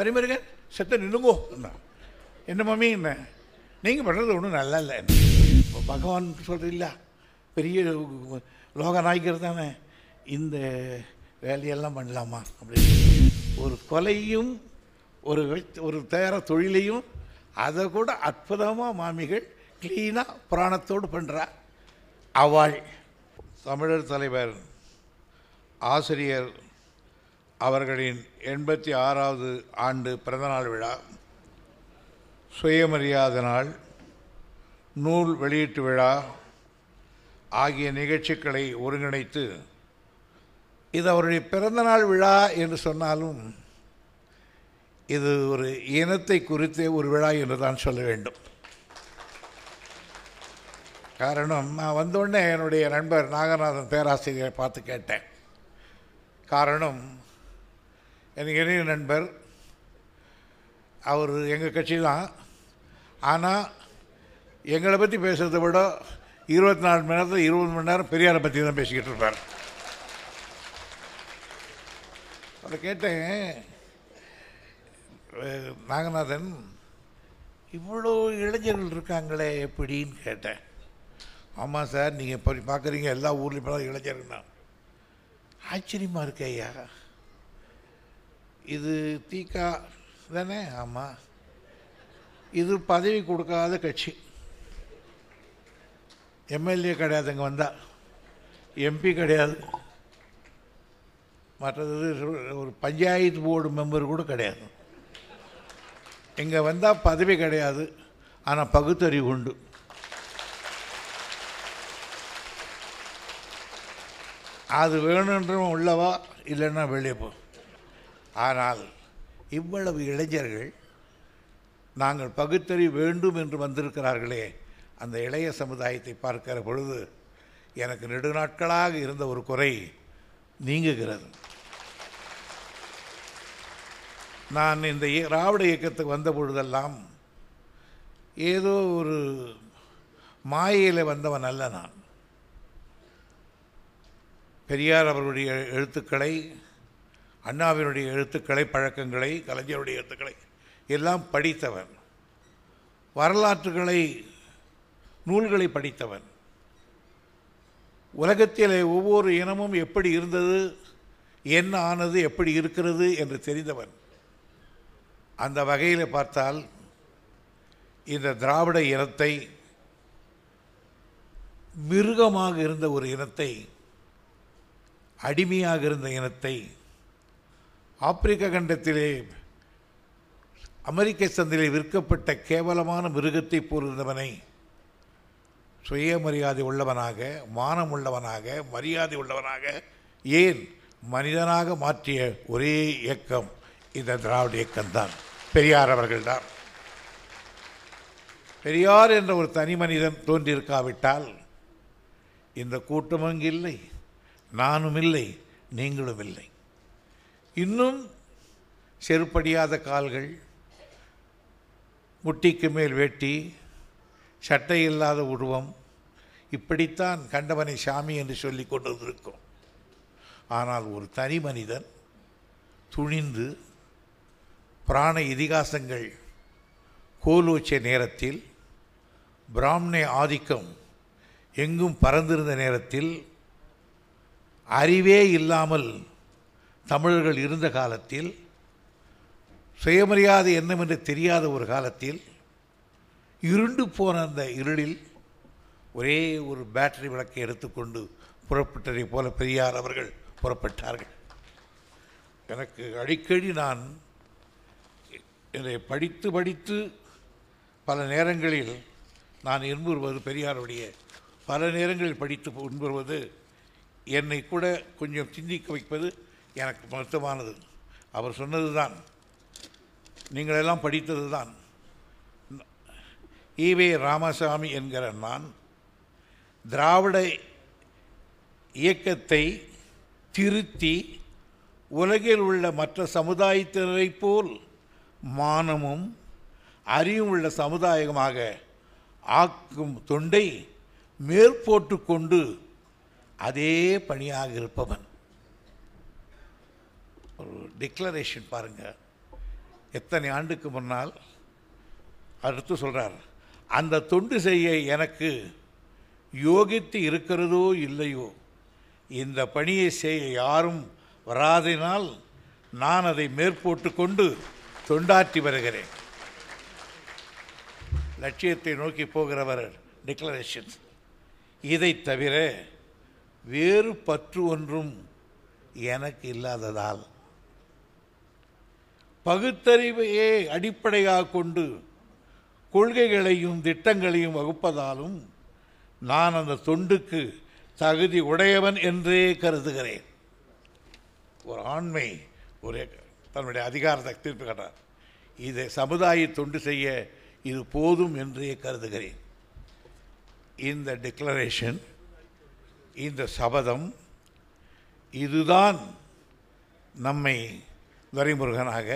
சரிமருகன் செத்த நில்லுங்கோ. என்ன? என்ன மம்மி என்ன? நீங்கள் பண்ணுறது ஒன்றும் நல்லா இல்லை இப்போ பகவான் சொல்கிறீங்கள பெரிய லோக நாய்க்கர் தானே. இந்த வேலையெல்லாம் பண்ணலாமா? அப்படின்னு ஒரு கொலையும் ஒரு ஒரு தேர தொழிலையும் அதை கூட அற்புதமாக மாமிகள் க்ளீனாக புராணத்தோடு பண்ணுறா அவாள் தமிழர் தலைவர் ஆசிரியர் அவர்களின் எண்பத்தி ஆறாவது ஆண்டு பிறந்தநாள் விழா. சுயமரியாத நாள் நூல் வெளியீட்டு விழா ஆகிய நிகழ்ச்சிகளை ஒருங்கிணைத்து இது அவருடைய பிறந்தநாள் விழா என்று சொன்னாலும் இது ஒரு இனத்தை குறித்த ஒரு விழா என்று தான் சொல்ல வேண்டும். காரணம் நான் வந்தோடனே என்னுடைய நண்பர் நாகநாதன் பேராசிரியரை பார்த்து கேட்டேன். காரணம் எனக்கு இணைய நண்பர். அவர் எங்கள் கட்சி தான் ஆனால் எங்களை பற்றி பேசுகிறத விட இருபத்தி நாலு மணி நேரத்தில் இருபது மணி நேரம் பெரியாரை பற்றி தான் பேசிக்கிட்டு இருப்பார். அதை கேட்டேன் நாகநாதன் இவ்வளோ இளைஞர்கள் இருக்காங்களே எப்படின்னு கேட்டேன். ஆமாம் சார் நீங்கள் இப்போ பார்க்குறீங்க எல்லா ஊர்லேயும் இப்போ இளைஞர்கள் தான். ஆச்சரியமாக இருக்கே ஐயா. இது தீகா தானே? ஆமாம் இது பதவி கொடுக்காத கட்சி. எம்எல்ஏ கிடையாது இங்கே வந்தால் எம்பி கிடையாது. மற்றது ஒரு பஞ்சாயத்து போர்டு மெம்பர் கூட கிடையாது. இங்கே வந்தால் பதவி கிடையாது ஆனால் பகுத்தறிவு உண்டு. அது வேணுன்றவன் உள்ளவா இல்லைன்னா வெளியே போ. ஆனால் இவ்வளவு இளைஞர்கள் நாங்கள் பகுத்தறிவு வேண்டும் என்று வந்திருக்கிறார்களே அந்த இளைய சமுதாயத்தை பார்க்கிற பொழுது எனக்கு நெடுநாட்களாக இருந்த ஒரு குறை நீங்குகிறது. நான் இந்த இய- திராவிட இயக்கத்துக்கு வந்த பொழுதெல்லாம் ஏதோ ஒரு மாயையில் வந்தவன் அல்ல நான். பெரியார் அவர்களுடைய எழுத்துக்களை அண்ணாவினுடைய எழுத்துக்களை பழக்கங்களை கலைஞருடைய எழுத்துக்களை எல்லாம் படித்தவன். வரலாற்றுகளை நூல்களை படித்தவன். உலகத்திலே ஒவ்வொரு இனமும் எப்படி இருந்தது என்ன ஆனது எப்படி இருக்கிறது என்று தெரிந்தவன். அந்த வகையில் பார்த்தால் இந்த திராவிட இனத்தை மிருகமாக இருந்த ஒரு இனத்தை அடிமையாக இருந்த இனத்தை ஆப்பிரிக்க கண்டத்திலே அமெரிக்க சந்தையிலே விற்கப்பட்ட கேவலமான மிருகத்தை போலிருந்தவனை சுயமரியாதை உள்ளவனாக மானம் உள்ளவனாக மரியாதை உள்ளவனாக ஏன் மனிதனாக மாற்றிய ஒரே இயக்கம் இந்த திராவிட இயக்கம்தான். பெரியார் அவர்கள்தான். பெரியார் என்ற ஒரு தனி மனிதன் தோன்றியிருக்காவிட்டால் இந்த கூட்டமும் இல்லை நானும் இல்லை நீங்களும் இல்லை. இன்னும் செருப்படியாத கால்கள் முட்டிக்கு மேல் வேட்டி சட்டை இல்லாத உருவம் இப்படித்தான் கண்டவனை சாமி என்று சொல்லிக் கொண்டிருக்கும் ஆனால் ஒரு தனி மனிதன் துணிந்து பிராண இதிகாசங்கள் கோலூச்ச நேரத்தில் பிராமண ஆதிக்கம் எங்கும் பறந்திருந்த நேரத்தில் அறிவே இல்லாமல் தமிழர்கள் இருந்த காலத்தில் சுயமரியாதை என்னவென்று தெரியாத ஒரு காலத்தில் இருண்டு போன அந்த இருளில் ஒரே ஒரு பேட்டரி விளக்கை எடுத்துக்கொண்டு புறப்பட்டதை போல பெரியார் அவர்கள் புறப்பட்டார்கள். எனக்கு அடிக்கடி நான் இதை படித்து படித்து பல நேரங்களில் நான் இன்புறுவது பெரியாருடைய பல நேரங்களில் படித்து இன்புறுவது என்னை கூட கொஞ்சம் சிந்திக்க வைப்பது எனக்கு மருத்துவமானது அவர் சொன்னது தான் நீங்களெல்லாம் படித்தது தான் ஈவே ராமசாமி என்கிற நான் திராவிட இயக்கத்தை திருத்தி உலகில் உள்ள மற்ற சமுதாயத்தினரைப் போல் மானமும் அறிவும் உள்ள சமுதாயமாக ஆக்கும் தொண்டை மேற்போட்டு கொண்டு அதே பணியாக இருப்பவன். டிக்ளரேஷன் பாருங்கள் எத்தனை ஆண்டுக்கு முன்னால் அடுத்து சொல்கிறார் அந்த தொண்டு செய்ய எனக்கு யோகித்து இருக்கிறதோ இல்லையோ? இந்த பணியை செய்ய யாரும் வராதினால் நான் அதை மேற்போட்டு கொண்டு தொண்டாற்றி வருகிறேன். லட்சியத்தை நோக்கி போகிறவர் டிக்ளரேஷன் இதை தவிர வேறு பற்று ஒன்றும் எனக்கு இல்லாததால் பகுத்தறிவையே அடிப்படையாக கொண்டு கொள்கைகளையும் திட்டங்களையும் வகுப்பதாலும் நான் அந்த தொண்டுக்கு தகுதி உடையவன் என்றே கருதுகிறேன். ஒரு ஆண்மை ஒரு தன்னுடைய அதிகாரத்தை தீர்ப்பு கட்டார். இதை சமுதாய தொண்டு செய்ய இது போதும் என்றே கருதுகிறேன். இந்த டிக்ளரேஷன் இந்த சபதம் இதுதான் நம்மை துரைமுருகனாக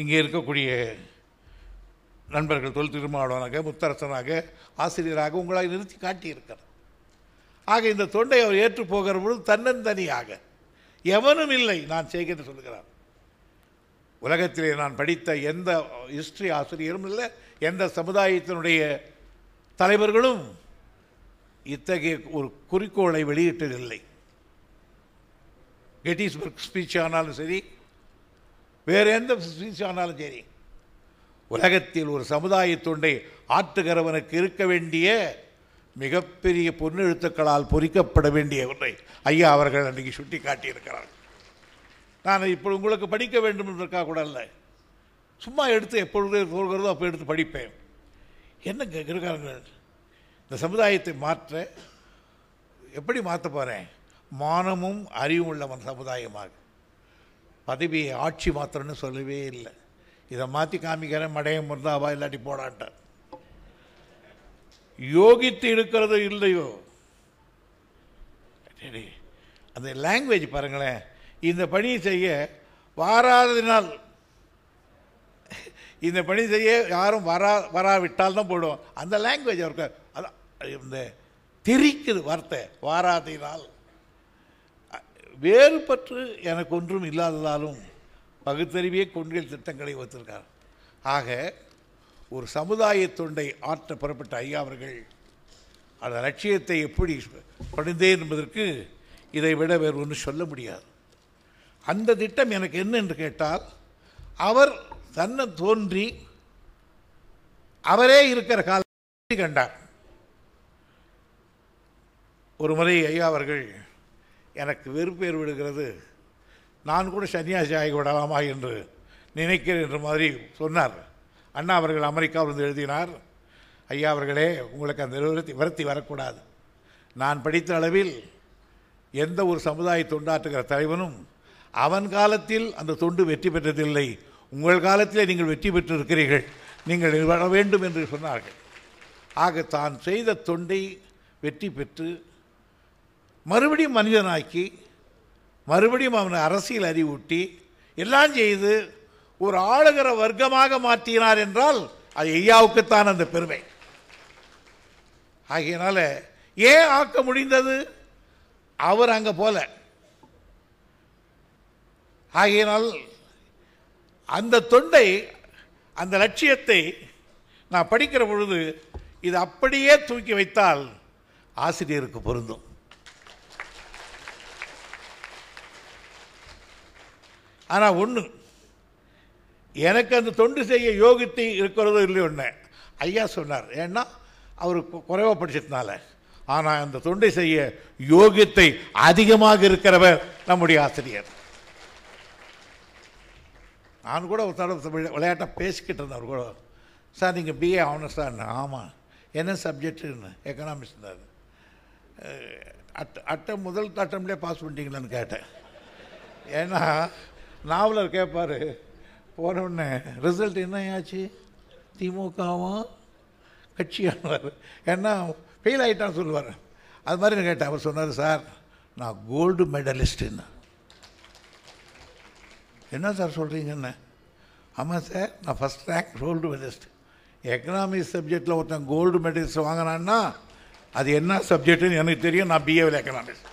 இங்கே இருக்கக்கூடிய நண்பர்கள் தொல் திருமாவளவனாக முத்தரசனாக ஆசிரியராக உங்களை நிறுத்தி காட்டியிருக்கிறார். ஆக இந்த தொண்டை அவர் ஏற்று போகிற பொழுது தன்னந்தனியாக எவனும் இல்லை நான் செய்கிறேன் சொல்லுகிறார். உலகத்திலே நான் படித்த எந்த ஹிஸ்ட்ரி ஆசிரியரும் இல்லை எந்த சமுதாயத்தினுடைய தலைவர்களும் இத்தகைய ஒரு குறிக்கோளை வெளியிட்டதில்லை. கெட்டிஸ்பர்க் ஸ்பீச் ஆனாலும் சரி வேறு எந்த ஸ்பீச் ஆனாலும் சரி உலகத்தில் ஒரு சமுதாய தொண்டை ஆற்றுகிறவனுக்கு இருக்க வேண்டிய மிகப்பெரிய பொன்னெழுத்துக்களால் பொறிக்கப்பட வேண்டிய ஒன்றை ஐயா அவர்கள் அன்றைக்கு சுட்டி காட்டியிருக்கிறார்கள் நான் இப்போ உங்களுக்கு படிக்க வேண்டும் என்பதற்காக கூட இல்லை சும்மா எடுத்து எப்பொழுது தோல்கிறதோ அப்போ எடுத்து படிப்பேன். என்ன இருக்காங்க இந்த சமுதாயத்தை மாற்ற எப்படி மாற்ற போகிறேன் மானமும் அறிவும் உள்ளவன் சமுதாயமாக. பதவியை ஆட்சி மாத்திரம்னு சொல்லவே இல்லை. இதை மாற்றி காமிக்கிறேன் மடையம் இருந்தாவா இல்லாட்டி போடான்ட்டார். யோகித்து இருக்கிறது இல்லையோ? சரி அந்த லாங்குவேஜ் பாருங்களேன். இந்த பணியை செய்ய வாராததினால் இந்த பணி செய்ய யாரும் வரா வராவிட்டால் தான் போடுவோம். அந்த லாங்குவேஜ் அவருக்கு அதான் இந்த திரிக்குது வார்த்தை வாராதினால் வேறுபற்று எனக்கு ஒன்றும் இல்லாததாலும் பகுத்தறிவே கொள்கை திட்டங்களை வைத்திருக்கார் ஆக ஒரு சமுதாய தொண்டை ஆற்ற புறப்பட்ட ஐயா அவர்கள் அந்த லட்சியத்தை எப்படி பணிந்தேன் என்பதற்கு இதை விட வேறு ஒன்றும் சொல்ல முடியாது. அந்த திட்டம் எனக்கு என்ன என்று கேட்டால் அவர் தன்னை தோன்றி அவரே இருக்கிற கால கண்டார். ஒரு முறை ஐயா அவர்கள் எனக்கு வெறுப்பு விடுகிறது நான் கூட சன்னியாசி ஆகிவிடலாமா என்று நினைக்கிறேன் என்ற மாதிரி சொன்னார். அண்ணா அவர்கள் அமெரிக்காவிலிருந்து எழுதினார் ஐயா அவர்களே உங்களுக்கு அந்த விரத்தி விரத்தி வரக்கூடாது. நான் படித்த அளவில் எந்த ஒரு சமுதாய தொண்டாற்றுகிற தலைவனும் அவன் காலத்தில் அந்த தொண்டு வெற்றி பெற்றதில்லை. உங்கள் காலத்திலே நீங்கள் வெற்றி பெற்றிருக்கிறீர்கள். நீங்கள் வர வேண்டும் என்று சொன்னார்கள். ஆக தான் செய்த தொண்டை வெற்றி பெற்று மறுபடியும் மனிதனாக்கி மறுபடியும் அவனை அரசியல் அறிவூட்டி எல்லாம் செய்து ஒரு ஆளுகிற வர்க்கமாக மாற்றினார் என்றால் அது ஐயாவுக்குத்தான் அந்த பெருமை. ஆகையினால ஏன் ஆக்க முடிந்தது? அவர் அங்கே போல. ஆகையினால் அந்த தொண்டை அந்த லட்சியத்தை நான் படிக்கிற பொழுது இது அப்படியே தூக்கி வைத்தால் ஆசிரியருக்கு பொருந்தும். ஆனால் ஒன்று எனக்கு அந்த தொண்டு செய்ய யோகித்தை இருக்கிறதோ இல்லையோ ஒன்று ஐயா சொன்னார். ஏன்னா அவர் குறைவாக படிச்சதுனால. ஆனால் அந்த தொண்டை செய்ய யோகியத்தை அதிகமாக இருக்கிறவர் நம்முடைய ஆசிரியர். நான் கூட ஒரு தடவை விளையாட்டாக பேசிக்கிட்டு இருந்தேன். அவர் கூட. சார் நீங்கள் பிஏ ஆகணும் சார். ஆமாம் என்ன சப்ஜெக்ட்டுன்னு எக்கனாமிக்ஸ் இருந்தார். அட்ட அட்டை முதல் அட்டம்லேயே பாஸ் பண்ணிட்டீங்களான்னு கேட்டேன். ஏன்னா நாவலர் கேட்பார் போன உடனே ரிசல்ட் என்ன ஆச்சு திமுகவும் கட்சியானவர். ஏன்னா ஃபெயில் ஆகிட்டான்னு சொல்லுவார். அது மாதிரி நான் கேட்டேன். அவர் சொன்னார் சார் நான் கோல்டு மெடலிஸ்ட்டுன்னு என்ன சார் சொல்கிறீங்கன்னு ஆமாம் சார் நான் first rank gold medalist economics சப்ஜெக்டில் ஒருத்தன் கோல்டு மெடலிஸ்ட் வாங்கினான்னா அது என்ன சப்ஜெக்ட்டுன்னு எனக்கு தெரியும். நான் பிஏவில் எக்கனாமிக்ஸ்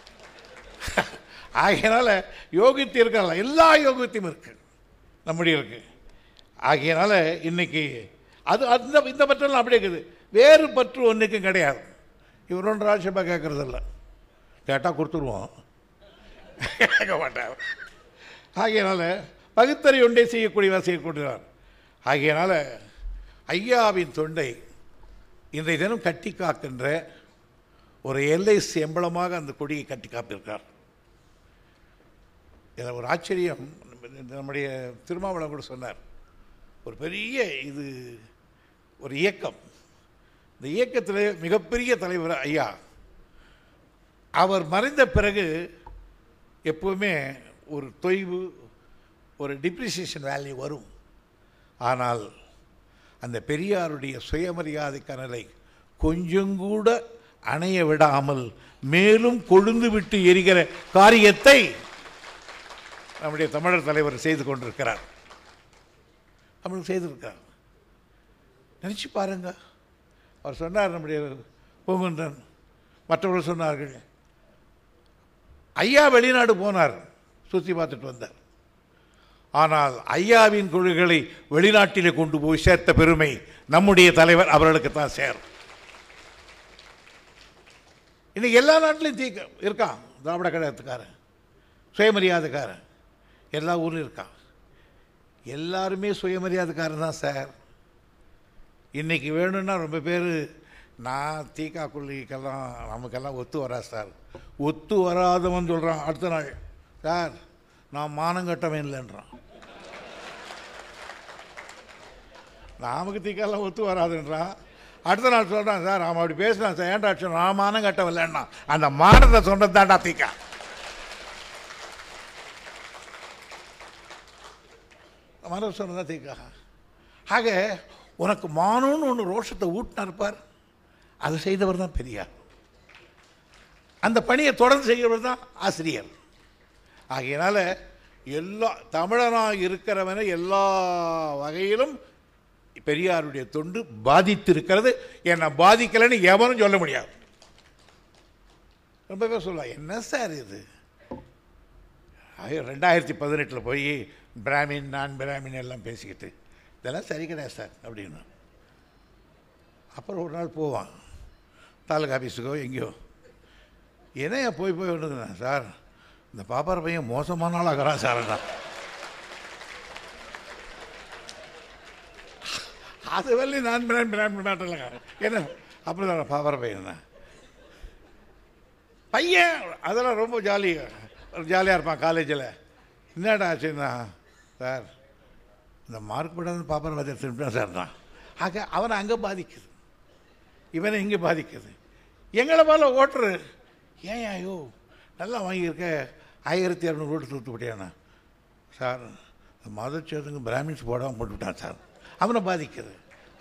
ஆகையினால் யோகித்து இருக்கலாம் எல்லா யோகத்தையும் இருக்குது நம்முடைய இருக்குது ஆகையினால இன்றைக்கி அது அந்த இந்த பற்றெல்லாம் அப்படியே இருக்குது. வேறு பற்று ஒன்றுக்கும் கிடையாது. இவர் ஒன்று ராஜ்யசபா கேட்குறதில்ல கேட்டால் கொடுத்துருவோம். கேட்க மாட்டார். ஆகையினால் பகுத்தறி ஒன்றே செய்யக்கூடியவர் செய்யக்கூடியவர் ஆகையினால் ஐயாவின் தொண்டை இன்றைய தினம் கட்டி காக்கின்ற ஒரு எல்லை செம்பளமாக அந்த கொடியை கட்டி காப்பிருக்கிறார் இதில் ஒரு ஆச்சரியம். நம்முடைய திருமாவளவன் கூட சொன்னார் ஒரு பெரிய இது ஒரு இயக்கம். இந்த இயக்கத்தில் மிகப்பெரிய தலைவர் ஐயா. அவர் மறைந்த பிறகு எப்போவுமே ஒரு தொய்வு ஒரு டிப்ரிசியேஷன் வேல்யூ வரும். ஆனால் அந்த பெரியாருடைய சுயமரியாதை கனலை கொஞ்சம் கூட அணைய விடாமல் மேலும் கொழுந்து விட்டு எரிகிற காரியத்தை நம்முடைய தமிழர் தலைவர் செய்து கொண்டிருக்கிறார். தமிழ் செய்திருக்கிறார். நினச்சி பாருங்க. அவர் சொன்னார் நம்முடைய பூங்குன்றன். மற்றவர்கள் சொன்னார்கள் ஐயா வெளிநாடு போனார். சுற்றி பார்த்துட்டு வந்தார். ஆனால் ஐயாவின் கொள்கைகளை வெளிநாட்டிலே கொண்டு போய் சேர்த்த பெருமை நம்முடைய தலைவர் அவர்களுக்கு தான் சேரும். இன்னைக்கு எல்லா நாட்டிலையும் தீக்க இருக்கான் திராவிட கழகத்துக்காரன் சுயமரியாதைக்காரன். எல்லா ஊர்லேயும் இருக்கான். எல்லாருமே சுயமரியாதைக்காரன் தான் சார். இன்றைக்கி வேணும்னா ரொம்ப பேர் நான் தீக்கா குள்ளிக்கெல்லாம் நமக்கெல்லாம் ஒத்து வரா சார். ஒத்து வராதவன் சொல்கிறான் அடுத்த நாள் சார் நான் மானங்கட்டவன் இல்லைன்றான். நாமக்கு தீக்காலாம் ஒத்து வராதுன்றான் அடுத்த நாள் சொல்கிறான் சார் அவன் அப்படி பேசுகிறான் சார் ஏன்டா நான் மானம் கட்டவன் அந்த மானத்தை சொன்னது தான்டா தீக்கா. மனசு சொன்னதா தீக்கா ஆக உனக்கு மானோன்னு ஒன்று ரோஷத்தை ஊட்டினார் இருப்பார் அது செய்தவர் தான் பெரியார். அந்த பணியை தொடர்ந்து செய்கிறவர் தான் ஆசிரியர். ஆகையினால் எல்லா தமிழனாக இருக்கிறவனை எல்லா வகையிலும் பெரியாருடைய தொண்டு பாதித்திருக்கிறது. என்னை பாதிக்கலைன்னு எவனும் சொல்ல முடியாது. ரொம்ப பேர் சொல்லலாம் என்ன சார் இது? ரெண்டாயிரத்தி பதினெட்டில் போய் பிராமின் நான் பிராமின் எல்லாம் பேசிக்கிட்டு இதெல்லாம் சரி கிடையாது சார் அப்படின்னு. அப்புறம் ஒரு நாள் போவான். தாலுகா ஆஃபீஸுக்கோ எங்கேயோ. என்னையா போய் போய் விடுங்க சார்? இந்த பாப்பார பையன் மோசமான ஆளாகிறான் சார்ண்ணா அது வரலையும் நான் பிராண்ட் பிராண்ட் மாட்டலங்க என்ன? அப்படி தான் பாப்பார பையன் பையன் அதெல்லாம் ரொம்ப ஜாலி ஜாலியாக இருப்பான் காலேஜில் என்னடா ஆச்சுன்னா சார் இந்த மார்க் படாத பாப்பா வாத்தியார் திரும்பினா சார் தான். ஆக அவனை அங்கே பாதிக்குது. இவனை இங்கே பாதிக்குது. எங்களை போல ஓட்டுரு. ஏன் ஐயோ நல்லா வாங்கியிருக்க. ஆயிரத்தி இரநூறு ஓட்டு தூத்து விட்டியாண்ணா சார் மதச்சேதங்க பிராமின்ஸ் போடாமல் போட்டுவிட்டான் சார். அவனை பாதிக்குது.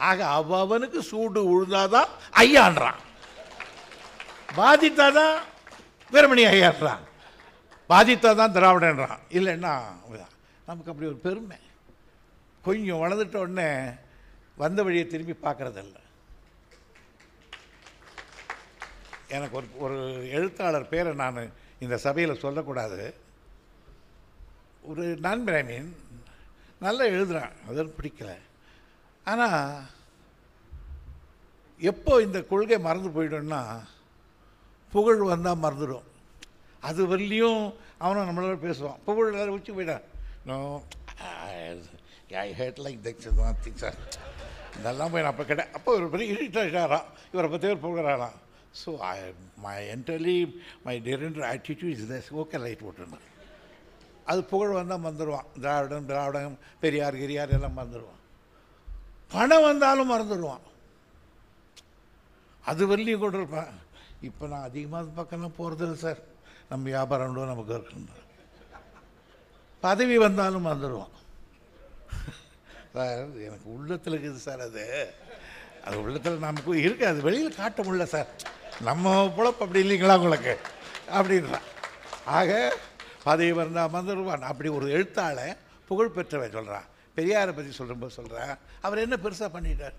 ஆக அவ அவனுக்கு சூடு உழுந்தாதான் ஐயான்றான். பாதித்தாதான் வீரமணி ஐயான்றான். பாதித்தாதான் திராவிடன்றான். இல்லைன்னா நமக்கு அப்படி ஒரு பெருமை. கொஞ்சம் வளர்ந்துட்ட உடனே வந்த வழியை திரும்பி பார்க்குறதில்ல. எனக்கு ஒரு ஒரு எழுத்தாளர் பேரை நான் இந்த சபையில் சொல்லக்கூடாது. ஒரு நண்பர் ஐ மீன் நல்லா எழுதுகிறான் அது பிடிக்கல. ஆனால் எப்போ இந்த கொள்கை மறந்து போயிடும்னா புகழ் வந்தால் மறந்துடும். அது வரலையும் அவனும் நம்மளோட பேசுவான். புகழ் எல்லாரும் உச்சி போயிட்டான். No I hate like that's thing sir இதெல்லாம் போய் நான் அப்போ கேட்டேன் அப்போ ஒரு பெரிய இரிட்டாராம் இவரை பற்றி பேர் போகிறாராம் so I my entirely my டெரண்டர் attitude is thus okay light போட்டுருந்தேன் அது புகழ் வந்தால் மறந்துடுவான் திராவிடம் திராவிடம் பெரியார் கிரியார் எல்லாம் மறந்துடுவான் பணம் வந்தாலும் மறந்துடுவான் அது வரலையும் கொண்டு இருப்பேன் இப்போ நான் அதிகமாக பக்கம்லாம் போகிறதில்ல சார் நம்ம வியாபாரம் நமக்கு இருக்குன்னு பதவி வந்தாலும் வந்துடுவோம் சார் எனக்கு உள்ளத்தில் இருக்குது சார் அது. அது உள்ளத்தில் நமக்கு இருக்குது அது வெளியில் காட்ட முடியல சார். நம்ம பிழப்பு அப்படி இல்லைங்களா உங்களுக்கு? அப்படின்றான் ஆக பதவி வந்தால் மறந்துடுவான் அப்படி ஒரு எழுத்தாளை புகழ் பெற்றவன் சொல்கிறான் பெரியாரை பற்றி சொல்லும்போது சொல்கிறேன் அவர் என்ன பெருசாக பண்ணிட்டார்?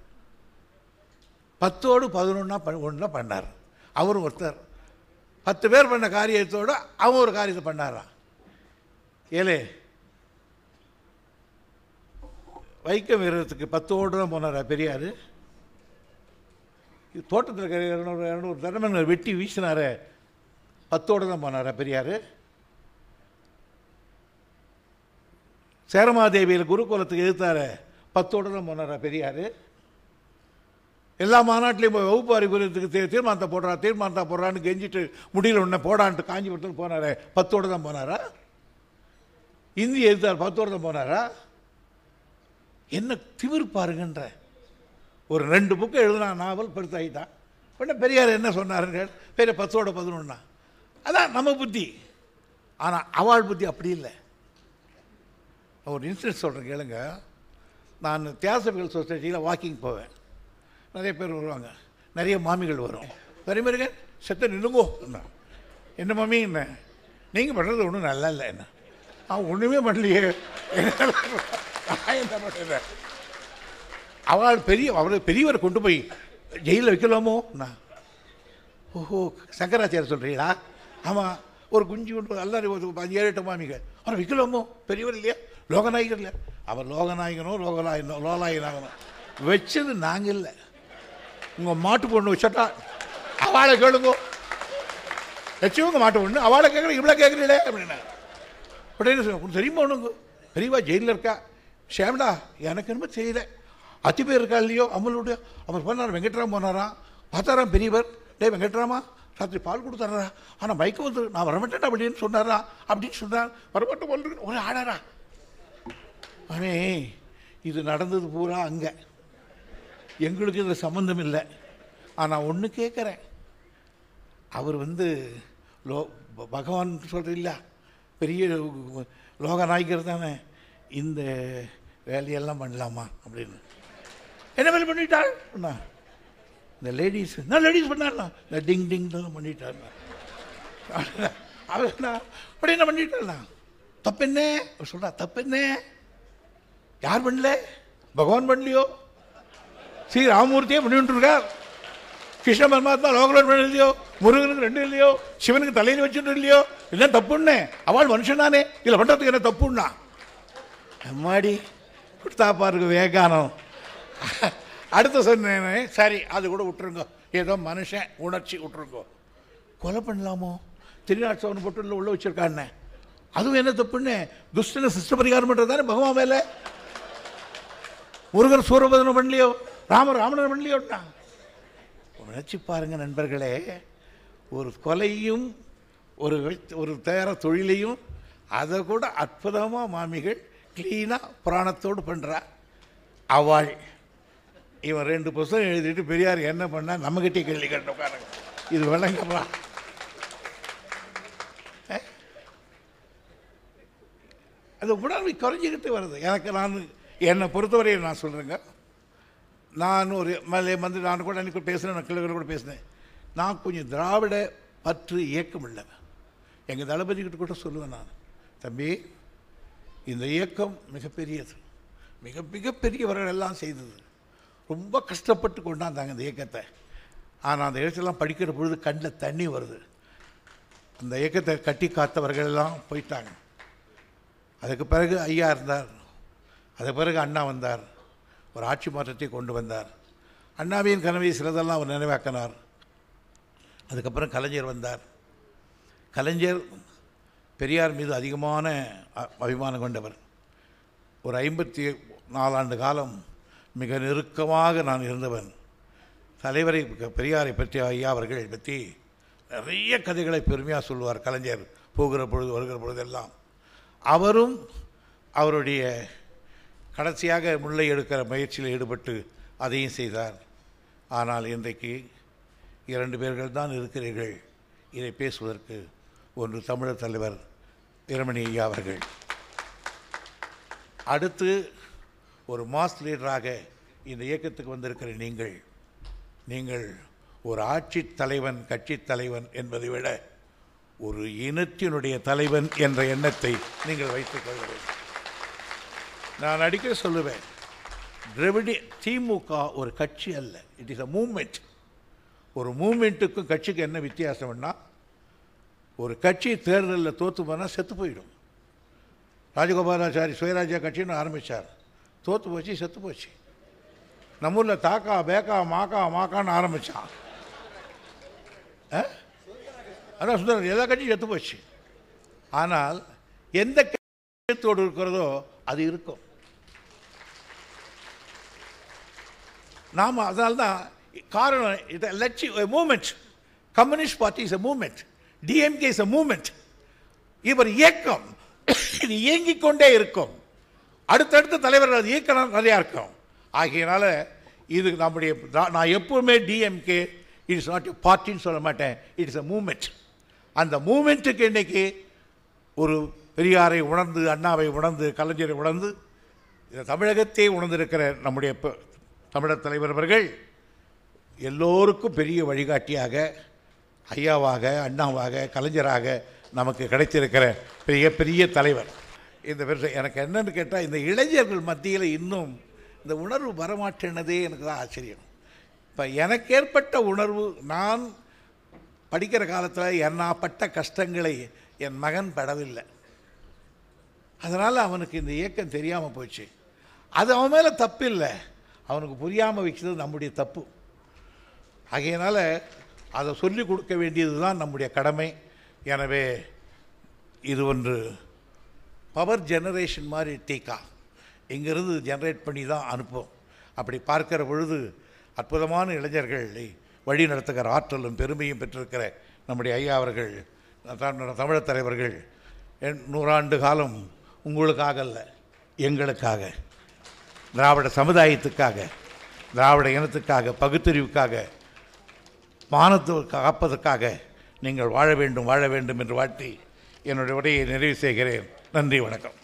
பத்தோடு பதினொன்னா ப ஒன்றா பண்ணார். அவரும் ஒருத்தர். பத்து பேர் பண்ண காரியத்தோடு அவன் ஒரு காரியத்தை பண்ணாரான் ஏலே வைக்கம் வீரத்துக்கு பத்தோடு தான் போனாரா பெரியார்? தோட்டத்தில் இருக்கிற இரநூறு இரநூறு தடவை வெட்டி வீசினார. பத்தோடு தான் போனாரா பெரியார்? சேரமாதேவியில் குருகுலத்துக்கு எதிர்த்தார. பத்தோடு தான் போனாரா பெரியார்? எல்லா மாநாட்டிலையும் போய் வகுப்பு அறிவுறதுக்கு தீ தீர்மானத்தை போடுறா தீர்மானத்தை போடுறான்னு கெஞ்சிட்டு முடியல உடனே போடான்ட்டு காஞ்சிபுரத்துக்கு போனாரே. பத்தோடு தான் போனாரா? இந்திய எழுத்தார் பத்தோடு தான் போனாரா? என்ன திமிர் பாருங்கன்ற. ஒரு ரெண்டு புக்கு எழுதுனா நாவல் பெருத்தாகிட்டான் உடனே பெரியார் என்ன சொன்னாருங்க பெரிய பத்தோட பதினொன்னா. அதான் நம்ம புத்தி. ஆனால் அவள் புத்தி அப்படி இல்லை. ஒரு இன்சிடென்ட் சொல்கிறேன் கேளுங்க. நான் தியாசபிகள் சொசைட்டியில் வாக்கிங் போவேன். நிறைய பேர் வருவாங்க. நிறைய மாமிகள் வரும். வரி மருங்க செத்த நின்றுங்கோ என்ன. என்ன மாமி என்ன? நீங்கள் பண்ணுறது ஒன்றும் நல்லா இல்லை என்ன? அவன் ஒன்றுமே பண்ணலையே. நான் என்ன பண்ணுறேன் அவள் பெரிய அவரை பெரியவரை கொண்டு போய் ஜெயிலில் வைக்கலாமோ? நான். ஓஹோ சங்கராச்சாரியர் சொல்கிறீங்களா ஆமாம் ஒரு குஞ்சு கொண்டு போய் எல்லாரும் ஒரு அஞ்சு ஏழு எட்டு மாமிகள். அவரை வைக்கலாமோ? பெரியவர் இல்லையா? லோகநாயகர் இல்லையா அவர் லோகநாயகனோ லோகநாயகனோ லோலாயனாகனோ. வச்சது நாங்கள் இல்லை. உங்கள் மாட்டு பொண்ணு வச்சட்டா அவளை கேளுங்க. வச்சவங்க மாட்டு பொண்ணு அவளை கேட்குறேன் இவ்வளோ கேட்குறீங்களே அப்படின்னா உடனே உனக்கு தெரியுமா உனக்கு? பெரியவா ஜெயிலில் இருக்கா? ஷேம்டா எனக்கு என்னமோ தெரியல. அத்தி பேர் இருக்கா இல்லையோ? அம்மளுடைய அவர் போனார்? வெங்கட்ராம் போனாராம் பார்த்தாராம் பெரியவர்? டேய் வெங்கட்ராமா ராத்திரி பால் கொடுத்தாரா? ஆனால் மயக்கம் வந்து நான் வரமாட்டேன் அப்படின்னு சொன்னாரா? அப்படின்னு சொன்னார். வரமாட்டேன் போல் ஒரே ஆடாரா? அனே இது நடந்தது பூரா அங்கே. எங்களுக்கு இதில் சம்மந்தம் இல்லை. ஆனால் ஒன்று கேட்குறேன் அவர் வந்து லோ ப- பகவான் சொல்கிறீங்களா பெரிய லோக நாய்க்கர் தானே. இந்த வேலையெல்லாம் பண்ணலாமா அப்படின்னு. என்ன வேலை பண்ணிட்டாள் அண்ணா, இந்த லேடிஸ் என்ன லேடிஸ் பண்ணாருண்ணா. இந்த டிங் டிங் தான் பண்ணிட்டாருண்ணா. அவர் என்ன அப்படி என்ன பண்ணிட்டாருண்ணா? தப்பு என்ன? சொல்கிறா தப்பு என்ன? யார் பண்ணல? பகவான் பண்ணலையோ? ஸ்ரீ ராமமூர்த்தியே பண்ணிட்டு இருக்கார். கிருஷ்ண பரமாத்மா லோகலோட் பண்ணலையோ? முருகனுக்கு ரெண்டு இல்லையோ? சிவனுக்கு தலையில் வச்சுட்டு இல்லையோ? இதுதான் தப்புன்னே. அவள் மனுஷனானே. இதில் பண்ணுறதுக்கு என்ன தப்புன்னா? அம்மாடி கொடுத்தா பாருக்கு வேகானம் அடுத்த சொன்னேன். சரி அது கூட விட்டுருங்க. ஏதோ மனுஷன் உணர்ச்சி விட்டுருங்கோ. கொலை பண்ணலாமோ? திருநாட்டு சவன் போட்டு உள்ள வச்சுருக்காண்ணே அதுவும் என்ன தப்புன்னு? துஷ்டனை சிஷ்ட பரிகாரம் பண்ணுறது தானே பகவான் வேலை? முருகன் சூரபதனம் பண்ணலையோ? ராமர் ராமணன் பண்ணலையோட்டா நினச்சி பாருங்க நண்பர்களே. ஒரு கொலையும் ஒரு ஒரு தயார தொழிலையும் அதை கூட அற்புதமாக மாமிகள் க்ளீனாக புராணத்தோடு பண்ணுறா அவாள் இவன் ரெண்டு புஸ்தகம் எழுதிட்டு பெரியார் என்ன பண்ணா நம்மகிட்டே கேள்வி கேட்டு உட்காருங்க. இது விளங்கப்பா அது உடனே குறைஞ்சிக்கிட்டு வருது. எனக்கு நான் என்னை பொறுத்தவரையை நான் சொல்கிறேங்க நான் ஒரு மேலே வந்து நான் கூட அன்றைக்கி பேசினேன் நான் கிழக்கு கூட பேசினேன். நான் கொஞ்சம் திராவிட பற்று இயக்கம் இல்லை எங்கள் தளபதிக்கிட்ட கூட சொல்லுவேன் நான். தம்பி இந்த இயக்கம் மிகப்பெரியது. மிக மிகப்பெரியவர்கள் எல்லாம் செய்தது. ரொம்ப கஷ்டப்பட்டு கொண்டாந்தாங்க இந்த இயக்கத்தை. ஆனால் அந்த இயக்கத்தெல்லாம் படிக்கிற பொழுது கண்ணில் தண்ணி வருது. அந்த இயக்கத்தை கட்டி காத்தவர்கள் எல்லாம் போயிட்டாங்க. அதுக்கு பிறகு ஐயா இருந்தார். அதுக்கு பிறகு அண்ணா வந்தார். ஒரு ஆட்சி மாற்றத்தை கொண்டு வந்தார். அண்ணாவின் கனவை சிலதெல்லாம் அவர் நினைவாக்கினார். அதுக்கப்புறம் கலைஞர் வந்தார். கலைஞர் பெரியார் மீது அதிகமான அபிமானம் கொண்டவர். ஒரு ஐம்பத்தி நாலாண்டு காலம் மிக நெருக்கமாக நான் இருந்தவன். தலைவரை பெரியாரை பற்றி ஐயா அவர்களை பற்றி நிறைய கதைகளை பெருமையாக சொல்லுவார் கலைஞர் போகிற பொழுது வருகிற பொழுதெல்லாம் அவரும் அவருடைய கடைசியாக முல்லை எடுக்கிற முயற்சியில் ஈடுபட்டு அதையும் செய்தார். ஆனால் இன்றைக்கு இரண்டு பேர்கள் தான் இருக்கிறீர்கள். இதை பேசுவதற்கு ஒன்று தமிழர் தலைவர் வீரமணி ஐயா அவர்கள். அடுத்து ஒரு மாஸ் லீடராக இந்த இயக்கத்துக்கு வந்திருக்கிற நீங்கள். நீங்கள் ஒரு ஆட்சி தலைவன் கட்சி தலைவன் என்பதை விட ஒரு இனத்தினுடைய தலைவன் என்ற எண்ணத்தை நீங்கள் வைத்துக் கொள்ள வேண்டும். நான் அடிக்கடி சொல்லுவேன் திராவிட திமுக ஒரு கட்சி அல்ல. இட் இஸ் அ மூமெண்ட் ஒரு மூமெண்ட்டுக்கும் கட்சிக்கு என்ன வித்தியாசம்னா ஒரு கட்சி தேர்தலில் தோற்று போனால் செத்து போயிடும். ராஜகோபாலாச்சாரி சுயராஜ்ய கட்சின்னு ஆரம்பித்தார் தோற்று போச்சு செத்து போச்சு. நம்ம ஊரில் தாக்கா பேக்கா மாக்கா மாக்கான்னு ஆரம்பித்தான் அதான் சுந்தரம் எல்லா கட்சியும் செத்து போச்சு. ஆனால் எந்த கட்சியத்தோடு இருக்கிறதோ அது இருக்கும். நாம் காரணம் இது லட்சிய movement communist party is a movement DMK is a movement இவர் இயக்கம். இது இயங்கிக் கொண்டே இருக்கும். அடுத்தடுத்த தலைவர்கள் அது இயக்கம் நிறையா இருக்கும். ஆகையினால இது நம்முடைய நான் நான் எப்பவுமே டிஎம்கே இட்ஸ் நாட் பார்ட்டின்னு சொல்ல மாட்டேன். இட்ஸ் அ மூமெண்ட் அந்த மூமெண்ட்டுக்கு இன்னைக்கு ஒரு பெரியாரை உணர்ந்து அண்ணாவை உணர்ந்து கலைஞரை உணர்ந்து இந்த தமிழகத்தை உணர்ந்திருக்கிற நம்முடைய ப- தமிழர் தலைவர் அவர்கள் எல்லோருக்கும் பெரிய வழிகாட்டியாக ஐயாவாக அண்ணாவாக கலைஞராக நமக்கு கிடைத்திருக்கிற பெரிய பெரிய தலைவர். இந்த வருஷம் எனக்கு என்னென்னு கேட்டால் இந்த இளைஞர்கள் மத்தியில் இன்னும் இந்த உணர்வு வரமாட்டேனதே எனக்கு தான் ஆச்சரியம். இப்போ எனக்கு ஏற்பட்ட உணர்வு நான் படிக்கிற காலத்தில் என்னாப்பட்ட கஷ்டங்களை என் மகன் படவில்லை. அதனால் அவனுக்கு இந்த இயக்கம் தெரியாமல் போச்சு. அது அவன் மேலே தப்பு இல்லை அவனுக்கு புரியாமல் வச்சது நம்முடைய தப்பு. ஆகையினால் அதை சொல்லிக் கொடுக்க வேண்டியது தான் நம்முடைய கடமை. எனவே இது ஒன்று. பவர் ஜெனரேஷன் மாதிரி டீக்கா. இங்கிருந்து ஜெனரேட் பண்ணி தான் அனுப்பும் அப்படி பார்க்கிற பொழுது அற்புதமான இளைஞர்களை வழி நடத்துகிற ஆற்றலும் பெருமையும் பெற்றிருக்கிற நம்முடைய ஐயா அவர்கள் த- தமிழர் தலைவர்கள் என் நூறாண்டு காலம் உங்களுக்காக அல்ல எங்களுக்காக. திராவிட சமுதாயத்துக்காக திராவிட இனத்துக்காக பகுத்தறிவுக்காக மானத்தை காப்பதற்காக நீங்கள் வாழ வேண்டும் வாழ வேண்டும் என்று வாழ்த்தி என்னுடைய உரையை நிறைவு செய்கிறேன். நன்றி வணக்கம்.